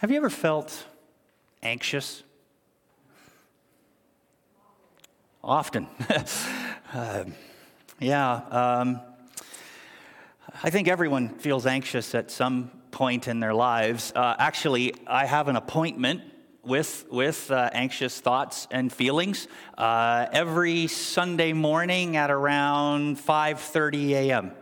Have you ever felt anxious? Often. uh, yeah. Um, I think everyone feels anxious at some point in their lives. Uh, actually, I have an appointment with, with uh, anxious thoughts and feelings uh, every Sunday morning at around 5.30 a.m.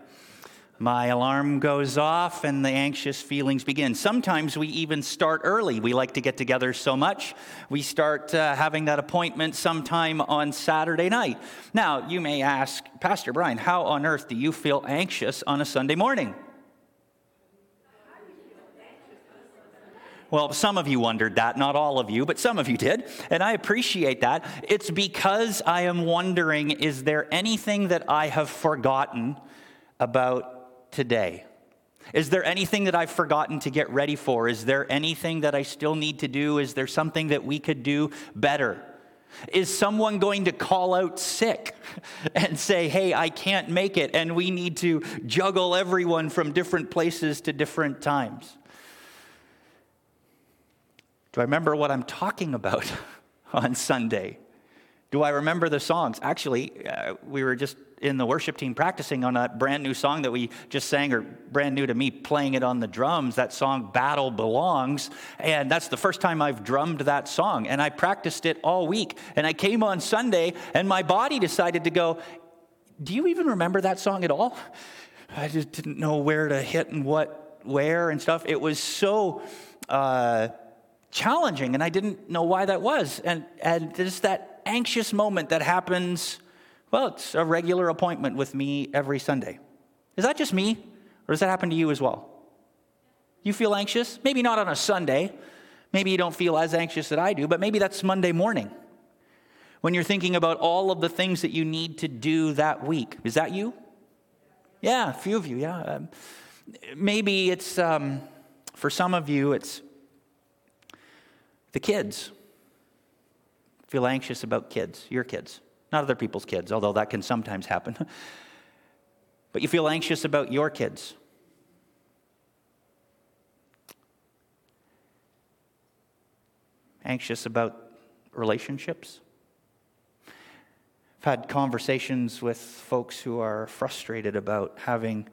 My alarm goes off and the anxious feelings begin. Sometimes we even start early. We like to get together so much. We start uh, having that appointment sometime on Saturday night. Now, you may ask, Pastor Brian, how on earth do you feel anxious on a Sunday morning? Well, some of you wondered that, not all of you, but some of you did, and I appreciate that. It's because I am wondering is there anything that I have forgotten about today? Is there anything that I've forgotten to get ready for? Is there anything that I still need to do? Is there something that we could do better? Is someone going to call out sick and say, hey, I can't make it, and we need to juggle everyone from different places to different times? Do I remember what I'm talking about on Sunday? Do I remember the songs? Actually, uh, we were just in the worship team practicing on a brand new song that we just sang, or brand new to me, playing it on the drums. That song, Battle Belongs. And that's the first time I've drummed that song. And I practiced it all week. And I came on Sunday, and my body decided to go, Do you even remember that song at all? I just didn't know where to hit and what, where and stuff. It was so. Uh, challenging, and I didn't know why that was. And, and just that anxious moment that happens, well, it's a regular appointment with me every Sunday. Is that just me, or does that happen to you as well? You feel anxious? Maybe not on a Sunday. Maybe you don't feel as anxious that I do, but maybe that's Monday morning when you're thinking about all of the things that you need to do that week. Is that you? Yeah, a few of you, yeah. Um, maybe it's, um, for some of you, it's the kids. Feel anxious about kids, your kids, not other people's kids, although that can sometimes happen. but you feel anxious about your kids. Anxious about relationships. I've had conversations with folks who are frustrated about having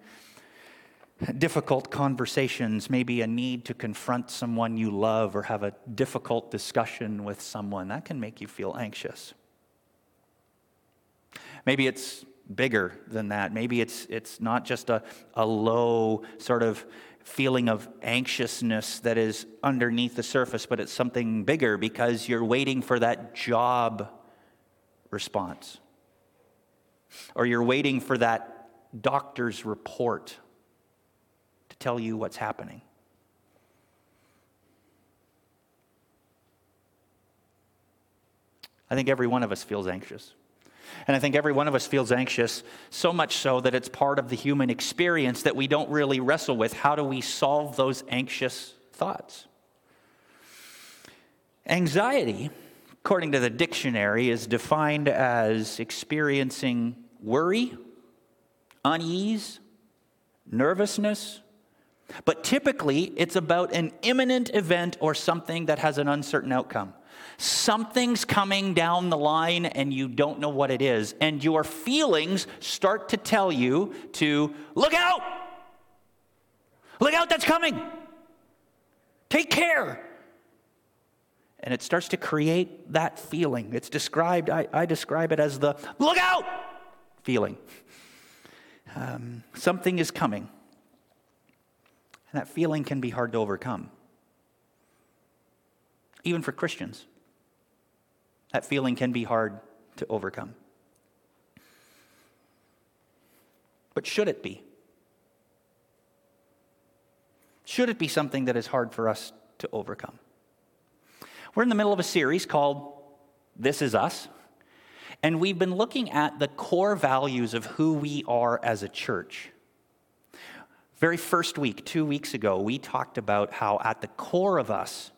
difficult conversations, maybe a need to confront someone you love or have a difficult discussion with someone, that can make you feel anxious. Maybe it's bigger than that. Maybe it's, it's not just a, a low sort of feeling of anxiousness that is underneath the surface, but it's something bigger because you're waiting for that job response. Or you're waiting for that doctor's report to tell you what's happening. I think every one of us feels anxious. And I think every one of us feels anxious, so much so that it's part of the human experience that we don't really wrestle with. How do we solve those anxious thoughts? Anxiety, according to the dictionary, is defined as experiencing worry, unease, nervousness, but typically, it's about an imminent event or something that has an uncertain outcome. Something's coming down the line and you don't know what it is, and your feelings start to tell you to look out! Look out, that's coming! Take care! And it starts to create that feeling. It's described, I, I describe it as the look out feeling. Um, something is coming. And that feeling can be hard to overcome. Even for Christians, that feeling can be hard to overcome. But should it be? Should it be something that is hard for us to overcome? We're in the middle of a series called This Is Us, and we've been looking at the core values of who we are as a church. Very first week, two weeks ago, we talked about how at the core of us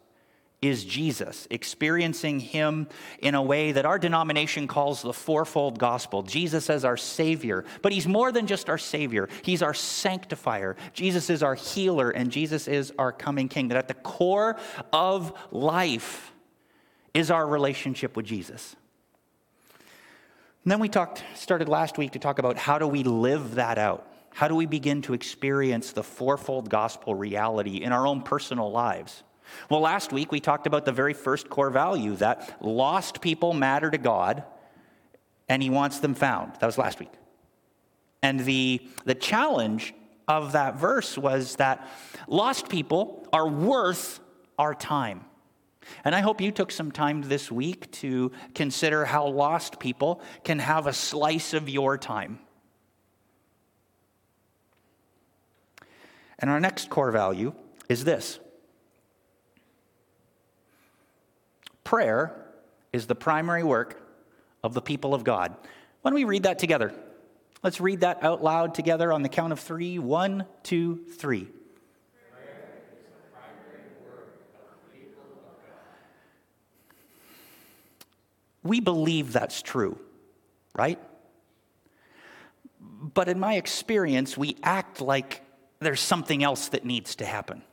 is Jesus, experiencing him in a way that our denomination calls the fourfold gospel. Jesus as our Savior, but he's more than just our Savior, he's our sanctifier. Jesus is our healer, and Jesus is our coming King. That at the core of life is our relationship with Jesus. And then we talked, started last week to talk about how do we live that out? How do we begin to experience the fourfold gospel reality in our own personal lives? Well, last week we talked about the very first core value that lost people matter to God and He wants them found. That was last week. And the, the challenge of that verse was that lost people are worth our time. And I hope you took some time this week to consider how lost people can have a slice of your time. And our next core value is this prayer is the primary work of the people of God. Why don't we read that together? Let's read that out loud together on the count of three. One, two, three. We believe that's true, right? But in my experience, we act like there's something else that needs to happen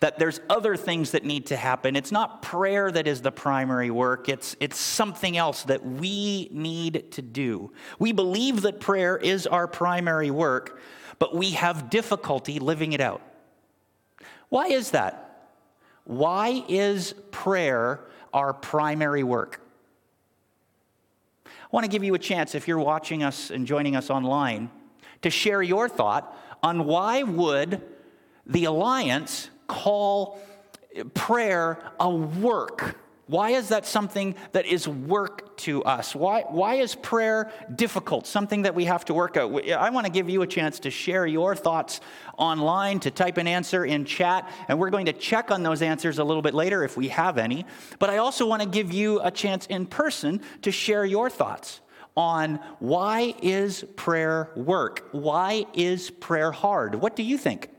that there's other things that need to happen. It's not prayer that is the primary work, it's, it's something else that we need to do. We believe that prayer is our primary work, but we have difficulty living it out. Why is that? Why is prayer our primary work? I want to give you a chance, if you're watching us and joining us online, to share your thought on why would the Alliance call prayer a work. Why is that something that is work to us? Why, why is prayer difficult, something that we have to work out? I want to give you a chance to share your thoughts online, to type an answer in chat, and we're going to check on those answers a little bit later if we have any. But I also want to give you a chance in person to share your thoughts on why is prayer work? Why is prayer hard? What do you think?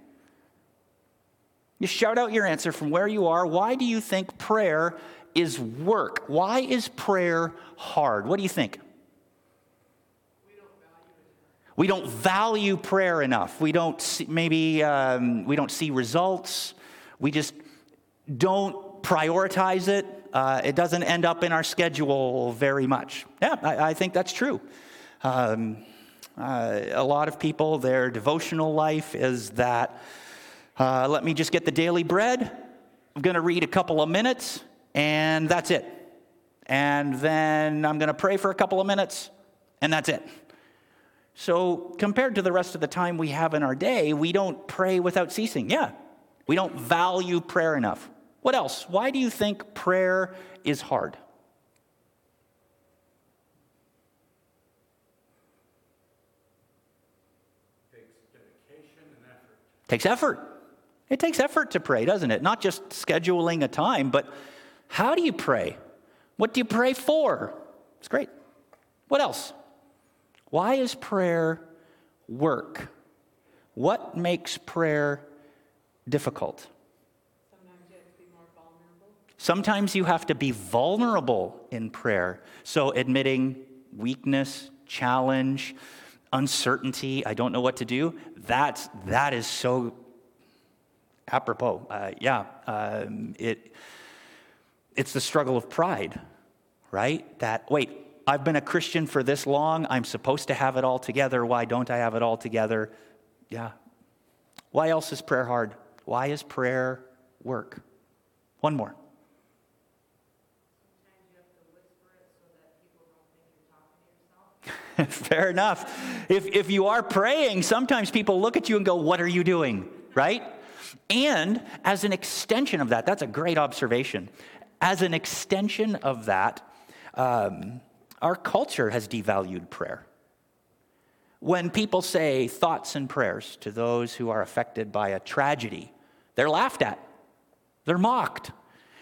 You shout out your answer from where you are. Why do you think prayer is work? Why is prayer hard? What do you think? We don't value prayer enough. We don't see, maybe um, we don't see results. We just don't prioritize it. Uh, it doesn't end up in our schedule very much. Yeah, I, I think that's true. Um, uh, a lot of people, their devotional life is that uh, let me just get the daily bread. I'm going to read a couple of minutes, and that's it. And then I'm going to pray for a couple of minutes, and that's it. So, compared to the rest of the time we have in our day, we don't pray without ceasing. Yeah, we don't value prayer enough. What else? Why do you think prayer is hard? Takes dedication and effort. Takes effort. It takes effort to pray, doesn't it? Not just scheduling a time, but how do you pray? What do you pray for? It's great. What else? Why is prayer work? What makes prayer difficult? Sometimes you have to be vulnerable in prayer. So, admitting weakness, challenge, uncertainty, I don't know what to do, that's, that is so apropos. Uh, yeah, um, it, it's the struggle of pride, right? That, wait, I've been a Christian for this long. I'm supposed to have it all together. Why don't I have it all together? Yeah. Why else is prayer hard? Why is prayer work? One more. Fair enough. If, if you are praying, sometimes people look at you and go, What are you doing? Right? And as an extension of that, that's a great observation. As an extension of that, um, our culture has devalued prayer. When people say thoughts and prayers to those who are affected by a tragedy, they're laughed at, they're mocked.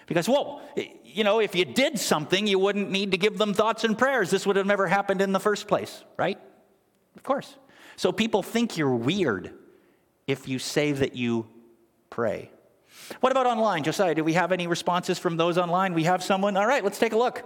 Because, well, you know, if you did something, you wouldn't need to give them thoughts and prayers. This would have never happened in the first place, right? Of course. So people think you're weird if you say that you pray. What about online? Josiah, do we have any responses from those online? We have someone? All right, let's take a look.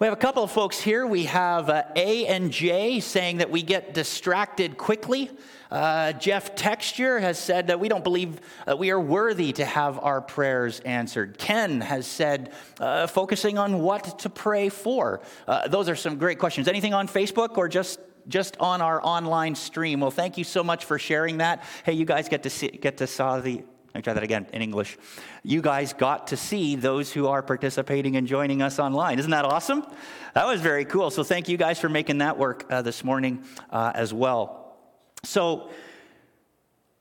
We have a couple of folks here. We have uh, A and J saying that we get distracted quickly. Uh, Jeff Texture has said that we don't believe that we are worthy to have our prayers answered. Ken has said, uh, focusing on what to pray for. Uh, those are some great questions. Anything on Facebook or just just on our online stream. Well, thank you so much for sharing that. Hey, you guys get to see, get to saw the let me try that again in English. You guys got to see those who are participating and joining us online. Isn't that awesome? That was very cool. So, thank you guys for making that work uh, this morning uh, as well. So,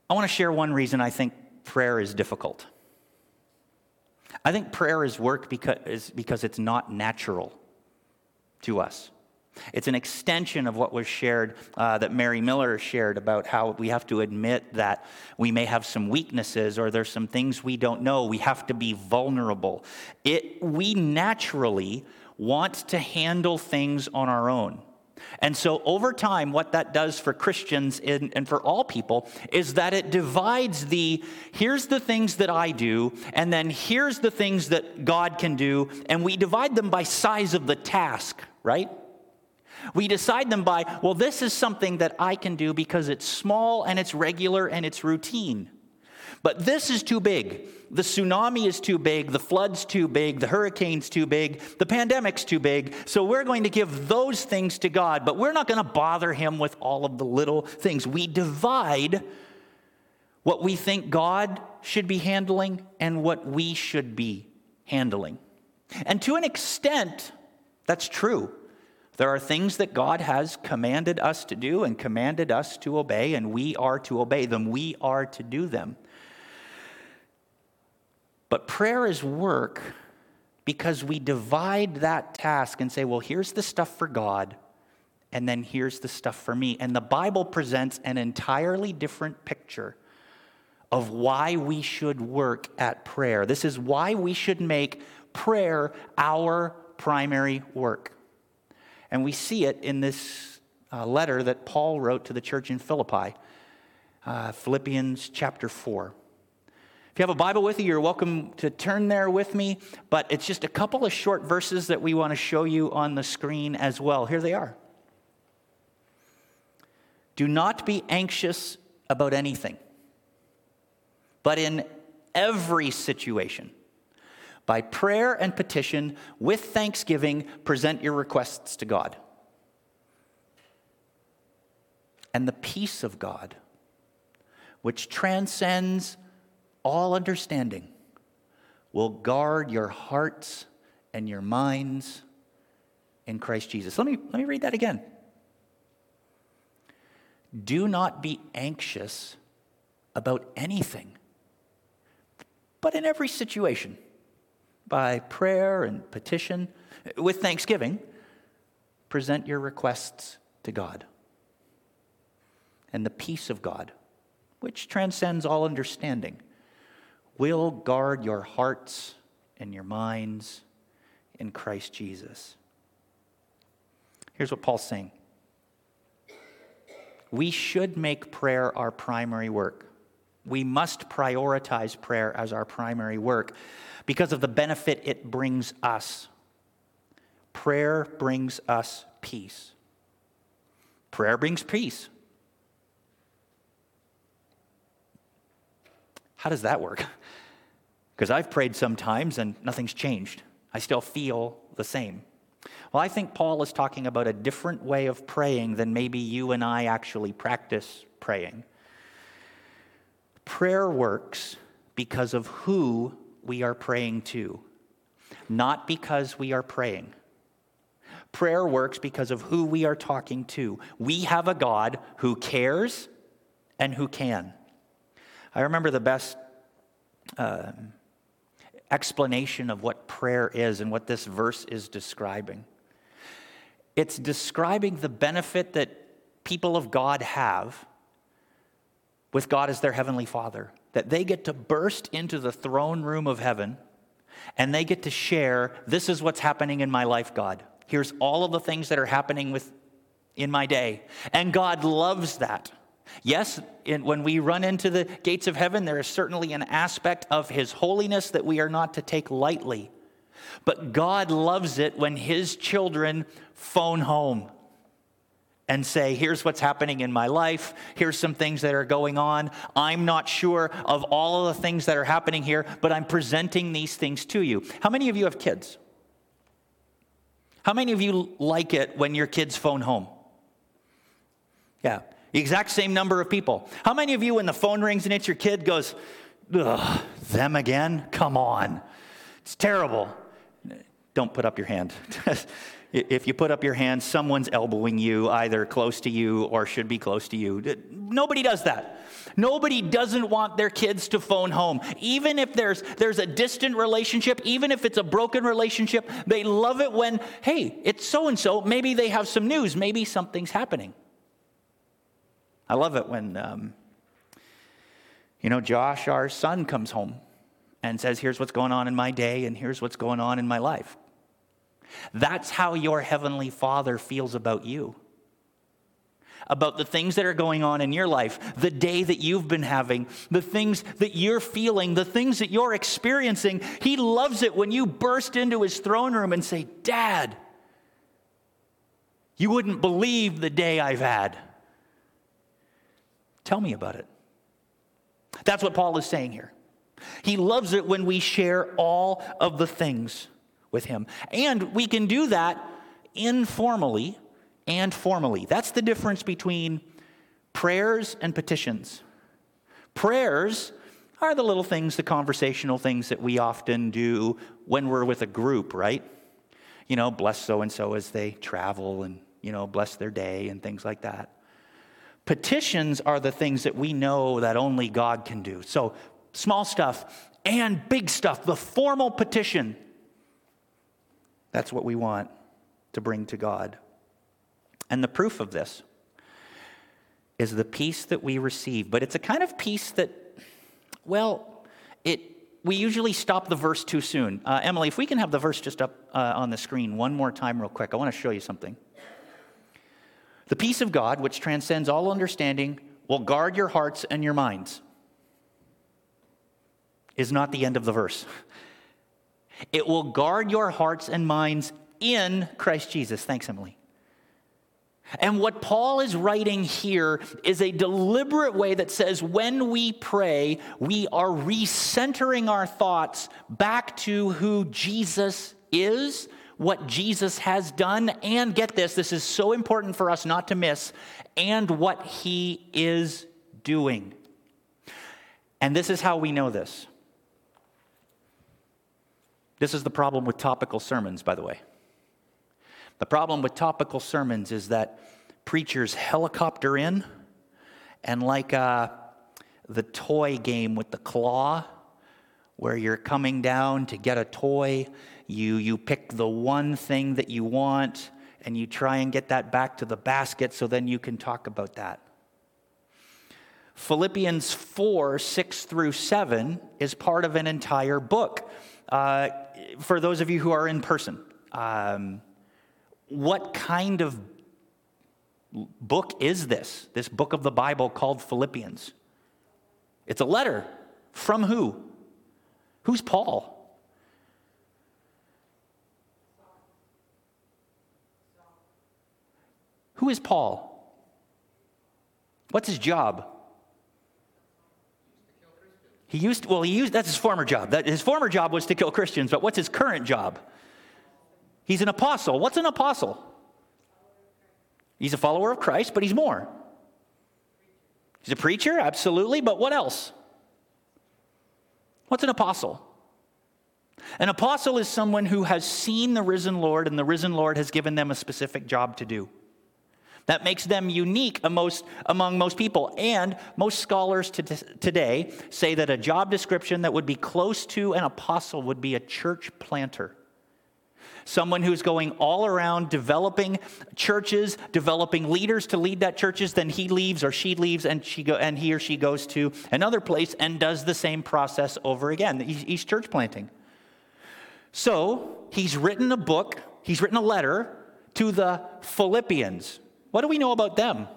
I want to share one reason I think prayer is difficult. I think prayer is work because, is because it's not natural to us. It's an extension of what was shared uh, that Mary Miller shared about how we have to admit that we may have some weaknesses or there's some things we don't know. We have to be vulnerable. It, we naturally want to handle things on our own. And so, over time, what that does for Christians and, and, for all people is that it divides the here's the things that I do, and then here's the things that God can do, and we divide them by size of the task, right? We decide them by, well, this is something that I can do because it's small and it's regular and it's routine. But this is too big. The tsunami is too big, the flood's too big, the hurricane's too big, the pandemic's too big. So we're going to give those things to God, but we're not going to bother Him with all of the little things. We divide what we think God should be handling and what we should be handling. And to an extent, that's true. There are things that God has commanded us to do and commanded us to obey, and we are to obey them. We are to do them. But prayer is work because we divide that task and say, well, here's the stuff for God, and then here's the stuff for me. And the Bible presents an entirely different picture of why we should work at prayer. This is why we should make prayer our primary work. And we see it in this uh, letter that Paul wrote to the church in Philippi, uh, Philippians chapter 4. If you have a Bible with you, you're welcome to turn there with me, but it's just a couple of short verses that we want to show you on the screen as well. Here they are. Do not be anxious about anything, but in every situation, by prayer and petition, with thanksgiving, present your requests to God. And the peace of God, which transcends all understanding, will guard your hearts and your minds in Christ Jesus. Let me, let me read that again. Do not be anxious about anything, but in every situation by prayer and petition, with thanksgiving, present your requests to God. And the peace of God, which transcends all understanding, will guard your hearts and your minds in Christ Jesus. Here's what Paul's saying We should make prayer our primary work. We must prioritize prayer as our primary work because of the benefit it brings us. Prayer brings us peace. Prayer brings peace. How does that work? Because I've prayed sometimes and nothing's changed. I still feel the same. Well, I think Paul is talking about a different way of praying than maybe you and I actually practice praying. Prayer works because of who we are praying to, not because we are praying. Prayer works because of who we are talking to. We have a God who cares and who can. I remember the best uh, explanation of what prayer is and what this verse is describing. It's describing the benefit that people of God have with God as their heavenly Father that they get to burst into the throne room of heaven and they get to share this is what's happening in my life, God. Here's all of the things that are happening with, in my day. And God loves that. Yes, in, when we run into the gates of heaven, there is certainly an aspect of His holiness that we are not to take lightly. But God loves it when His children phone home and say, Here's what's happening in my life. Here's some things that are going on. I'm not sure of all of the things that are happening here, but I'm presenting these things to you. How many of you have kids? How many of you like it when your kids phone home? Yeah, the exact same number of people. How many of you, when the phone rings and it's your kid, goes, Ugh, them again? Come on. It's terrible. Don't put up your hand. if you put up your hand, someone's elbowing you either close to you or should be close to you. Nobody does that. Nobody doesn't want their kids to phone home. Even if there's, there's a distant relationship, even if it's a broken relationship, they love it when, hey, it's so and so. Maybe they have some news. Maybe something's happening. I love it when, um, you know, Josh, our son, comes home and says, Here's what's going on in my day, and here's what's going on in my life. That's how your Heavenly Father feels about you about the things that are going on in your life, the day that you've been having, the things that you're feeling, the things that you're experiencing. He loves it when you burst into his throne room and say, Dad, you wouldn't believe the day I've had. Tell me about it. That's what Paul is saying here. He loves it when we share all of the things with him. And we can do that informally and formally. That's the difference between prayers and petitions. Prayers are the little things, the conversational things that we often do when we're with a group, right? You know, bless so and so as they travel and, you know, bless their day and things like that. Petitions are the things that we know that only God can do. So, small stuff and big stuff, the formal petition. That's what we want to bring to God. And the proof of this is the peace that we receive. But it's a kind of peace that, well, it, we usually stop the verse too soon. Uh, Emily, if we can have the verse just up uh, on the screen one more time, real quick, I want to show you something. The peace of God, which transcends all understanding, will guard your hearts and your minds, is not the end of the verse. It will guard your hearts and minds in Christ Jesus. Thanks, Emily. And what Paul is writing here is a deliberate way that says when we pray, we are recentering our thoughts back to who Jesus is, what Jesus has done, and get this, this is so important for us not to miss, and what he is doing. And this is how we know this. This is the problem with topical sermons, by the way. The problem with topical sermons is that preachers helicopter in, and like uh, the toy game with the claw, where you're coming down to get a toy, you, you pick the one thing that you want, and you try and get that back to the basket so then you can talk about that. Philippians 4 6 through 7 is part of an entire book. Uh, for those of you who are in person, um, what kind of book is this? This book of the Bible called Philippians. It's a letter from who? Who's Paul? Who is Paul? What's his job? He used well, he used that's his former job. That, his former job was to kill Christians, but what's his current job? He's an apostle. What's an apostle? He's a follower of Christ, but he's more. He's a preacher, absolutely, but what else? What's an apostle? An apostle is someone who has seen the risen Lord, and the risen Lord has given them a specific job to do. That makes them unique among most people. And most scholars today say that a job description that would be close to an apostle would be a church planter someone who's going all around developing churches, developing leaders to lead that churches, then he leaves or she leaves and, she go, and he or she goes to another place and does the same process over again. He's, he's church planting. So he's written a book, he's written a letter to the Philippians. What do we know about them?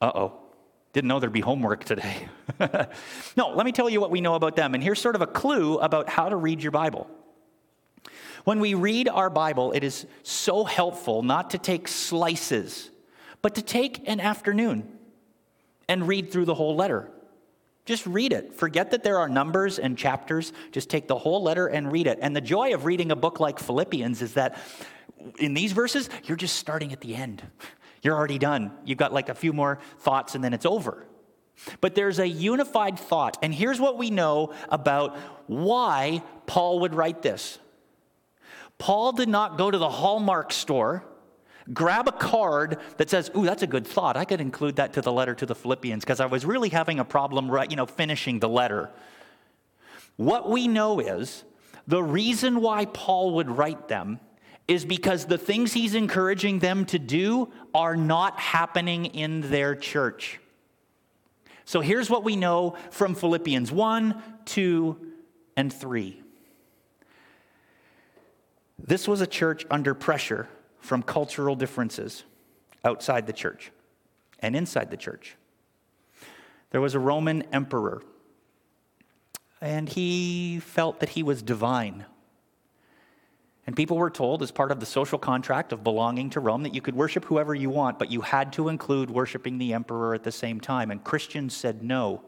Uh oh. Didn't know there'd be homework today. no, let me tell you what we know about them. And here's sort of a clue about how to read your Bible. When we read our Bible, it is so helpful not to take slices, but to take an afternoon and read through the whole letter. Just read it. Forget that there are numbers and chapters. Just take the whole letter and read it. And the joy of reading a book like Philippians is that in these verses, you're just starting at the end. You're already done. You've got like a few more thoughts and then it's over. But there's a unified thought. And here's what we know about why Paul would write this Paul did not go to the Hallmark store, grab a card that says, Ooh, that's a good thought. I could include that to the letter to the Philippians because I was really having a problem, you know, finishing the letter. What we know is the reason why Paul would write them is because the things he's encouraging them to do are not happening in their church. So here's what we know from Philippians 1, 2, and 3. This was a church under pressure from cultural differences outside the church and inside the church. There was a Roman emperor, and he felt that he was divine. And people were told, as part of the social contract of belonging to Rome, that you could worship whoever you want, but you had to include worshiping the emperor at the same time. And Christians said, no.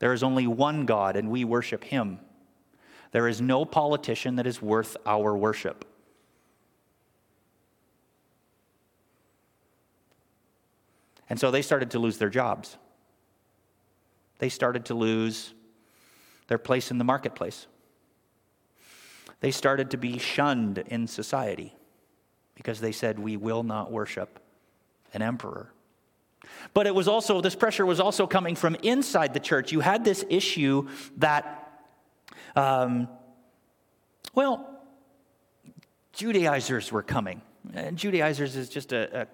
There is only one God, and we worship him. There is no politician that is worth our worship. And so they started to lose their jobs. They started to lose their place in the marketplace they started to be shunned in society because they said, We will not worship an emperor. But it was also, this pressure was also coming from inside the church. You had this issue that, um, well, Judaizers were coming. And Judaizers is just a, a,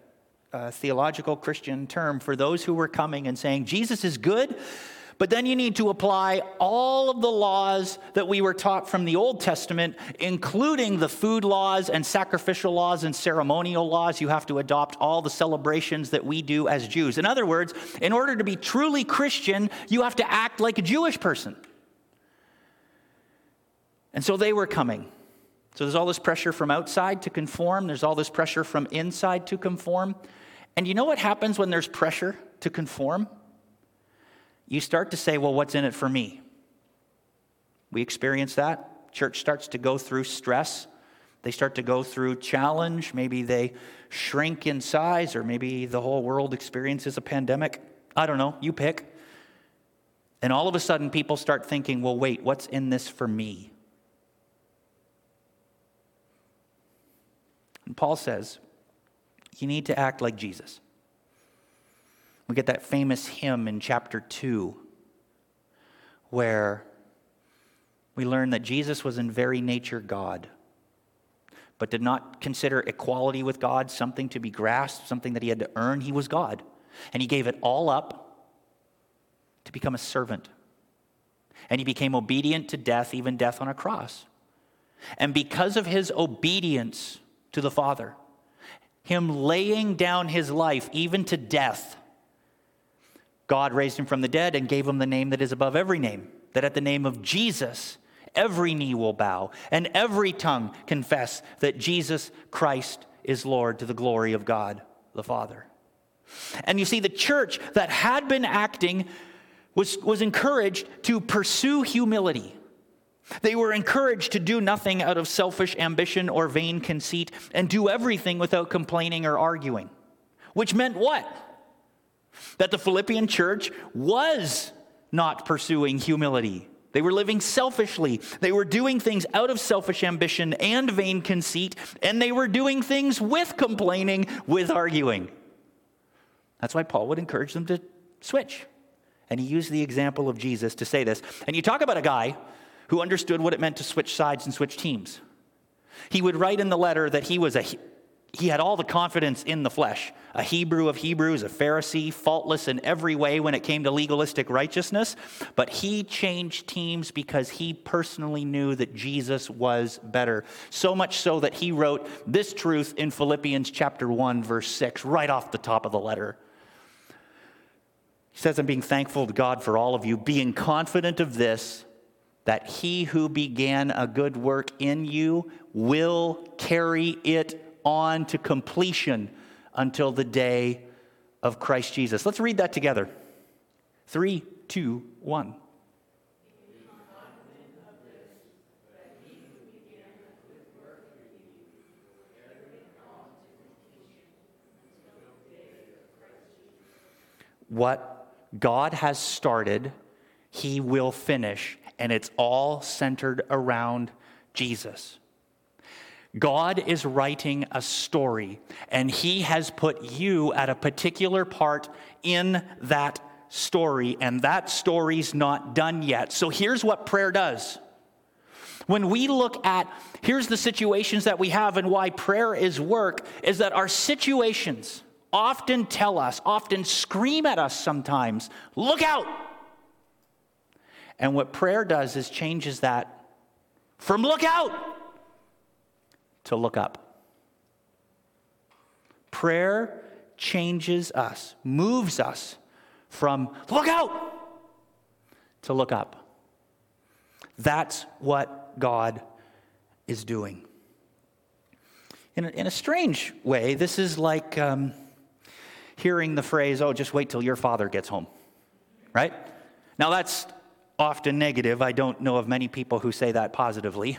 a theological Christian term for those who were coming and saying, Jesus is good, but then you need to apply all of the laws that we were taught from the Old Testament, including the food laws and sacrificial laws and ceremonial laws. You have to adopt all the celebrations that we do as Jews. In other words, in order to be truly Christian, you have to act like a Jewish person. And so they were coming. So there's all this pressure from outside to conform, there's all this pressure from inside to conform. And you know what happens when there's pressure to conform? you start to say, well, what's in it for me? We experience that. Church starts to go through stress. They start to go through challenge. Maybe they shrink in size, or maybe the whole world experiences a pandemic. I don't know. You pick. And all of a sudden, people start thinking, well, wait, what's in this for me? And Paul says, you need to act like Jesus. We get that famous hymn in chapter 2 where we learn that Jesus was in very nature God, but did not consider equality with God something to be grasped, something that he had to earn. He was God. And he gave it all up to become a servant. And he became obedient to death, even death on a cross. And because of his obedience to the Father, him laying down his life even to death, God raised him from the dead and gave him the name that is above every name, that at the name of Jesus, every knee will bow and every tongue confess that Jesus Christ is Lord to the glory of God the Father. And you see, the church that had been acting was, was encouraged to pursue humility. They were encouraged to do nothing out of selfish ambition or vain conceit and do everything without complaining or arguing. Which meant what? that the Philippian church was not pursuing humility. They were living selfishly. They were doing things out of selfish ambition and vain conceit, and they were doing things with complaining, with arguing. That's why Paul would encourage them to switch. And he used the example of Jesus to say this. And you talk about a guy who understood what it meant to switch sides and switch teams. He would write in the letter that he was a he had all the confidence in the flesh. A Hebrew of Hebrews, a Pharisee, faultless in every way when it came to legalistic righteousness. But he changed teams because he personally knew that Jesus was better. So much so that he wrote this truth in Philippians chapter 1, verse 6, right off the top of the letter. He says, I'm being thankful to God for all of you, being confident of this, that he who began a good work in you will carry it on to completion until the day of Christ Jesus. Let's read that together. Three, two, one. What God has started, He will finish, and it's all centered around Jesus. God is writing a story, and He has put you at a particular part in that story, and that story's not done yet. So here's what prayer does. When we look at, here's the situations that we have and why prayer is work, is that our situations often tell us, often scream at us sometimes, look out. And what prayer does is changes that from look out to look up. Prayer changes us, moves us from look out to look up. That's what God is doing. In a, in a strange way, this is like um, hearing the phrase, oh, just wait till your father gets home, right? Now, that's often negative. I don't know of many people who say that positively.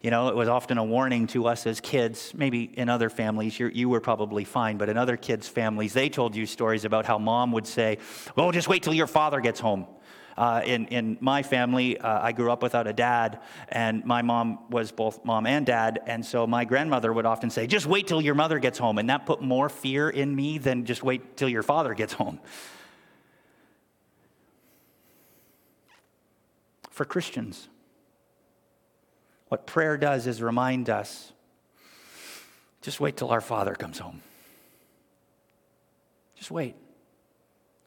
You know, it was often a warning to us as kids. Maybe in other families, you were probably fine, but in other kids' families, they told you stories about how mom would say, Well, just wait till your father gets home. Uh, in, in my family, uh, I grew up without a dad, and my mom was both mom and dad. And so my grandmother would often say, Just wait till your mother gets home. And that put more fear in me than just wait till your father gets home. For Christians, what prayer does is remind us just wait till our Father comes home. Just wait.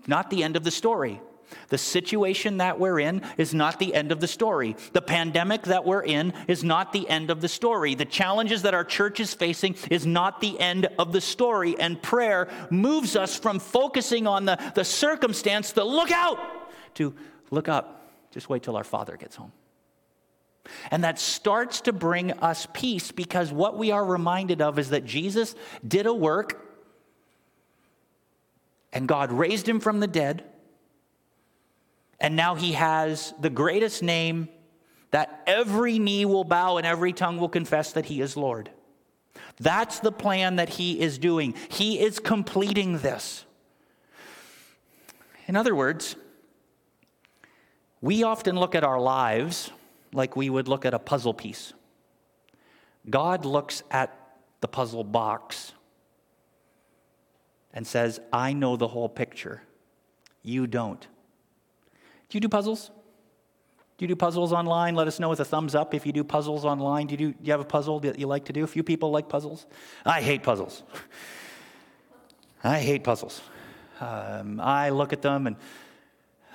Not the end of the story. The situation that we're in is not the end of the story. The pandemic that we're in is not the end of the story. The challenges that our church is facing is not the end of the story. And prayer moves us from focusing on the, the circumstance to look out to look up. Just wait till our Father gets home. And that starts to bring us peace because what we are reminded of is that Jesus did a work and God raised him from the dead. And now he has the greatest name that every knee will bow and every tongue will confess that he is Lord. That's the plan that he is doing. He is completing this. In other words, we often look at our lives like we would look at a puzzle piece. God looks at the puzzle box and says, I know the whole picture. You don't. Do you do puzzles? Do you do puzzles online? Let us know with a thumbs up if you do puzzles online. Do you, do, do you have a puzzle that you like to do? A few people like puzzles. I hate puzzles. I hate puzzles. Um, I look at them and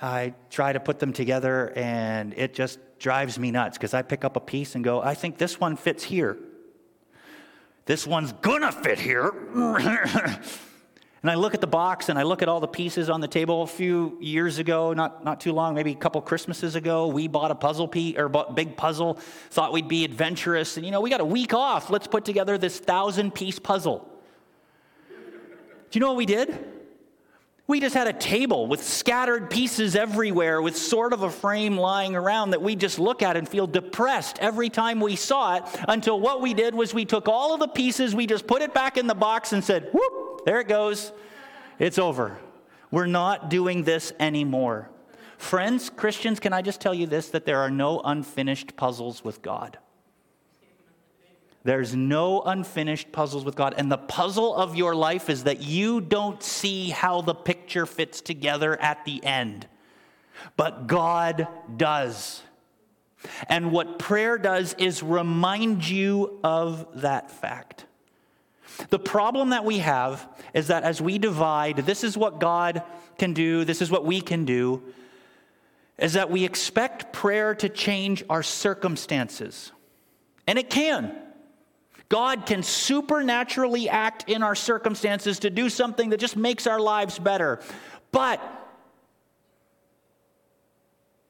I try to put them together, and it just drives me nuts because I pick up a piece and go, I think this one fits here. This one's gonna fit here. and I look at the box and I look at all the pieces on the table. A few years ago, not, not too long, maybe a couple Christmases ago, we bought a puzzle piece or big puzzle, thought we'd be adventurous. And you know, we got a week off. Let's put together this thousand piece puzzle. Do you know what we did? We just had a table with scattered pieces everywhere, with sort of a frame lying around that we just look at and feel depressed every time we saw it. Until what we did was we took all of the pieces, we just put it back in the box and said, whoop, there it goes. It's over. We're not doing this anymore. Friends, Christians, can I just tell you this that there are no unfinished puzzles with God? There's no unfinished puzzles with God. And the puzzle of your life is that you don't see how the picture fits together at the end. But God does. And what prayer does is remind you of that fact. The problem that we have is that as we divide, this is what God can do, this is what we can do, is that we expect prayer to change our circumstances. And it can. God can supernaturally act in our circumstances to do something that just makes our lives better. But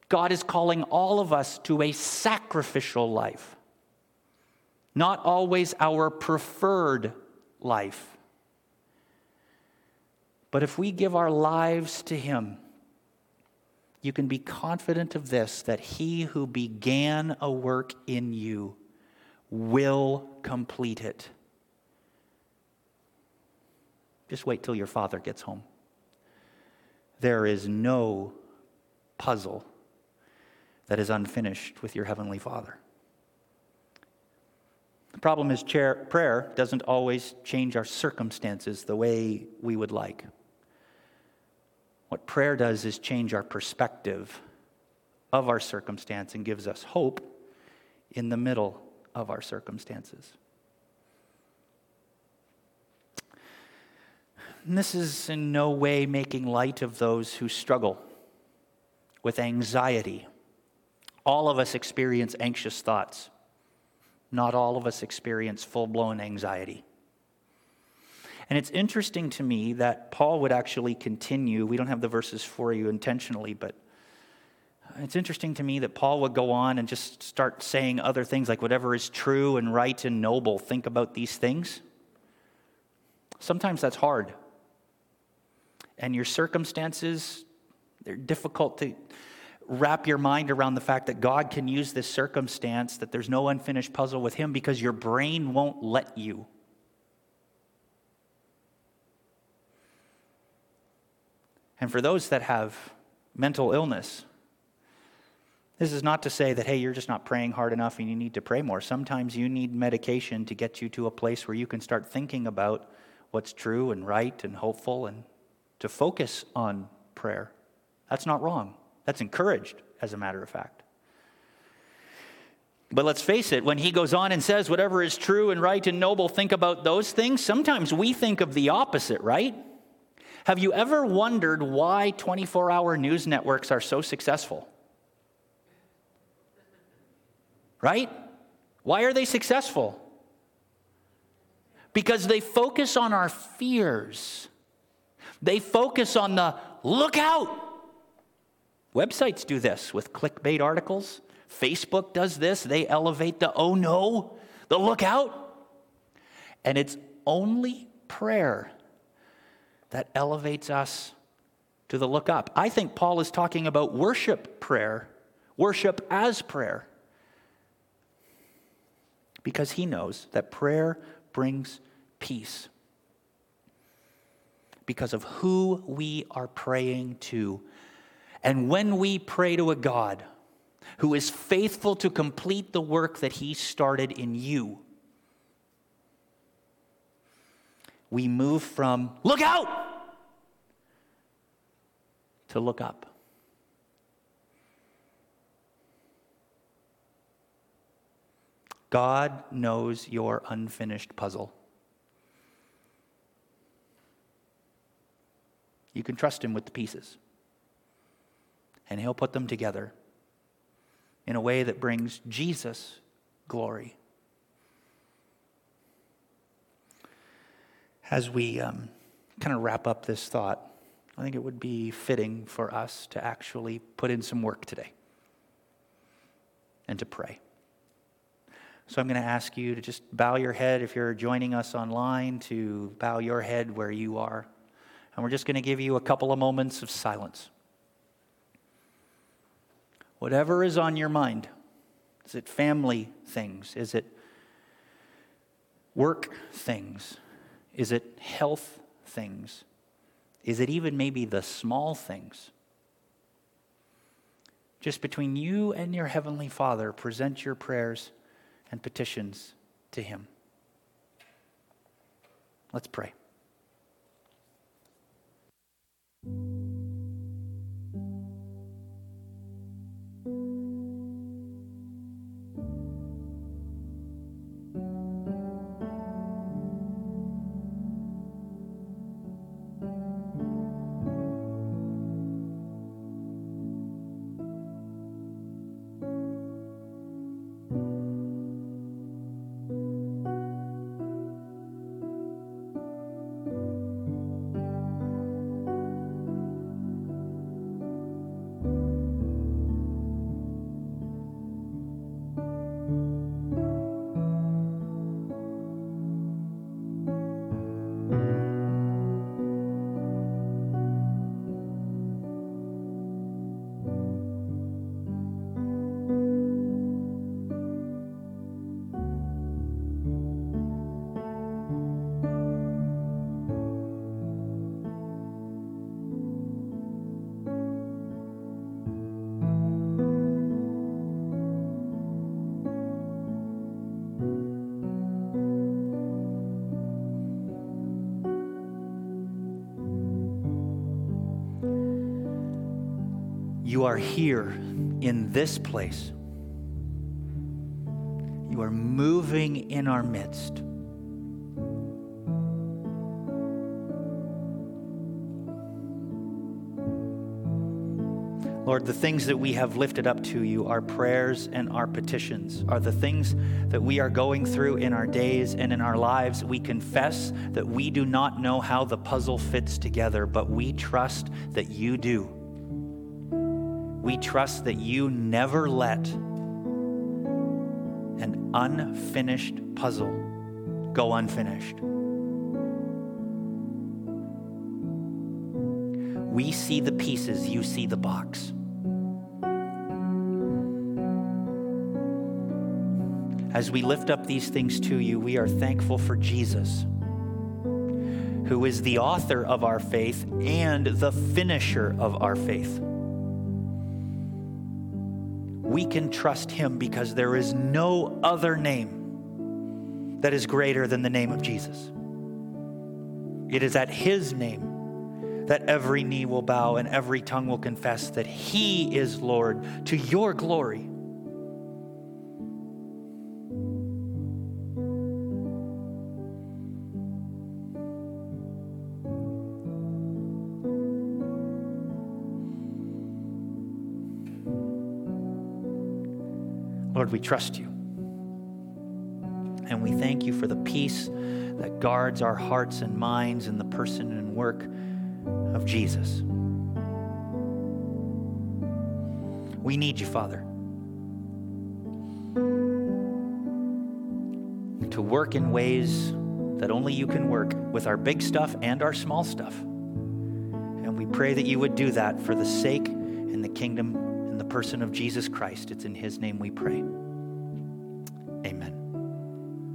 God is calling all of us to a sacrificial life, not always our preferred life. But if we give our lives to Him, you can be confident of this that He who began a work in you will complete it. Just wait till your father gets home. There is no puzzle that is unfinished with your Heavenly Father. The problem is, prayer doesn't always change our circumstances the way we would like. What prayer does is change our perspective of our circumstance and gives us hope in the middle of our circumstances. And this is in no way making light of those who struggle with anxiety. All of us experience anxious thoughts. Not all of us experience full blown anxiety. And it's interesting to me that Paul would actually continue. We don't have the verses for you intentionally, but it's interesting to me that Paul would go on and just start saying other things like, whatever is true and right and noble, think about these things. Sometimes that's hard. And your circumstances, they're difficult to wrap your mind around the fact that God can use this circumstance, that there's no unfinished puzzle with Him because your brain won't let you. And for those that have mental illness, this is not to say that, hey, you're just not praying hard enough and you need to pray more. Sometimes you need medication to get you to a place where you can start thinking about what's true and right and hopeful and to focus on prayer. That's not wrong. That's encouraged, as a matter of fact. But let's face it, when he goes on and says, whatever is true and right and noble, think about those things, sometimes we think of the opposite, right? Have you ever wondered why 24 hour news networks are so successful? Right? Why are they successful? Because they focus on our fears. They focus on the look out. Websites do this with clickbait articles. Facebook does this. They elevate the oh no, the look out. And it's only prayer that elevates us to the look up. I think Paul is talking about worship prayer, worship as prayer. Because he knows that prayer brings peace because of who we are praying to. And when we pray to a God who is faithful to complete the work that he started in you, we move from look out to look up. God knows your unfinished puzzle. You can trust Him with the pieces. And He'll put them together in a way that brings Jesus glory. As we um, kind of wrap up this thought, I think it would be fitting for us to actually put in some work today and to pray. So I'm going to ask you to just bow your head if you're joining us online, to bow your head where you are. And we're just going to give you a couple of moments of silence. Whatever is on your mind is it family things? Is it work things? Is it health things? Is it even maybe the small things? Just between you and your Heavenly Father, present your prayers and petitions to Him. Let's pray. You are here in this place. You are moving in our midst. Lord, the things that we have lifted up to you, our prayers and our petitions, are the things that we are going through in our days and in our lives. We confess that we do not know how the puzzle fits together, but we trust that you do. We trust that you never let an unfinished puzzle go unfinished. We see the pieces, you see the box. As we lift up these things to you, we are thankful for Jesus, who is the author of our faith and the finisher of our faith. We can trust him because there is no other name that is greater than the name of Jesus. It is at his name that every knee will bow and every tongue will confess that He is Lord to your glory. We trust you. And we thank you for the peace that guards our hearts and minds in the person and work of Jesus. We need you, Father, to work in ways that only you can work with our big stuff and our small stuff. And we pray that you would do that for the sake and the kingdom and the person of Jesus Christ. It's in his name we pray.